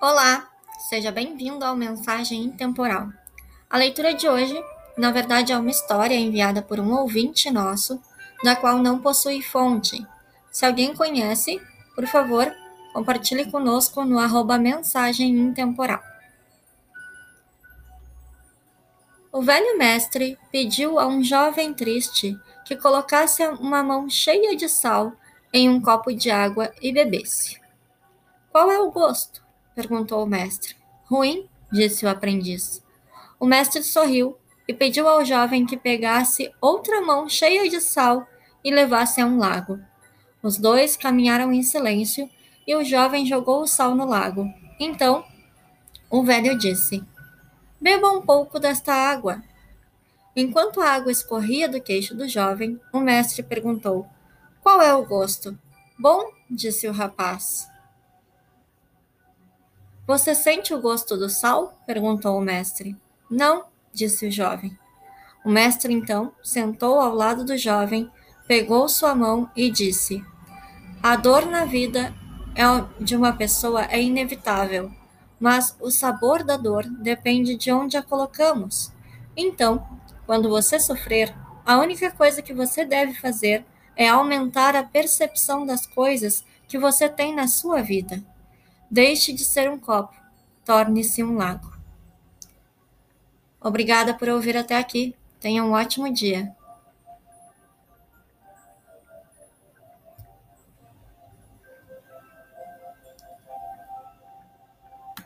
Olá, seja bem-vindo ao Mensagem Intemporal. A leitura de hoje, na verdade, é uma história enviada por um ouvinte nosso, da qual não possui fonte. Se alguém conhece, por favor, compartilhe conosco no arroba Mensagem Intemporal. O velho mestre pediu a um jovem triste que colocasse uma mão cheia de sal em um copo de água e bebesse. Qual é o gosto? Perguntou o mestre. Ruim, disse o aprendiz. O mestre sorriu e pediu ao jovem que pegasse outra mão cheia de sal e levasse a um lago. Os dois caminharam em silêncio e o jovem jogou o sal no lago. Então, o velho disse: Beba um pouco desta água. Enquanto a água escorria do queixo do jovem, o mestre perguntou: Qual é o gosto? Bom, disse o rapaz. Você sente o gosto do sal? perguntou o mestre. Não, disse o jovem. O mestre então sentou ao lado do jovem, pegou sua mão e disse: A dor na vida é de uma pessoa é inevitável, mas o sabor da dor depende de onde a colocamos. Então, quando você sofrer, a única coisa que você deve fazer é aumentar a percepção das coisas que você tem na sua vida. Deixe de ser um copo, torne-se um lago. Obrigada por ouvir até aqui. Tenha um ótimo dia.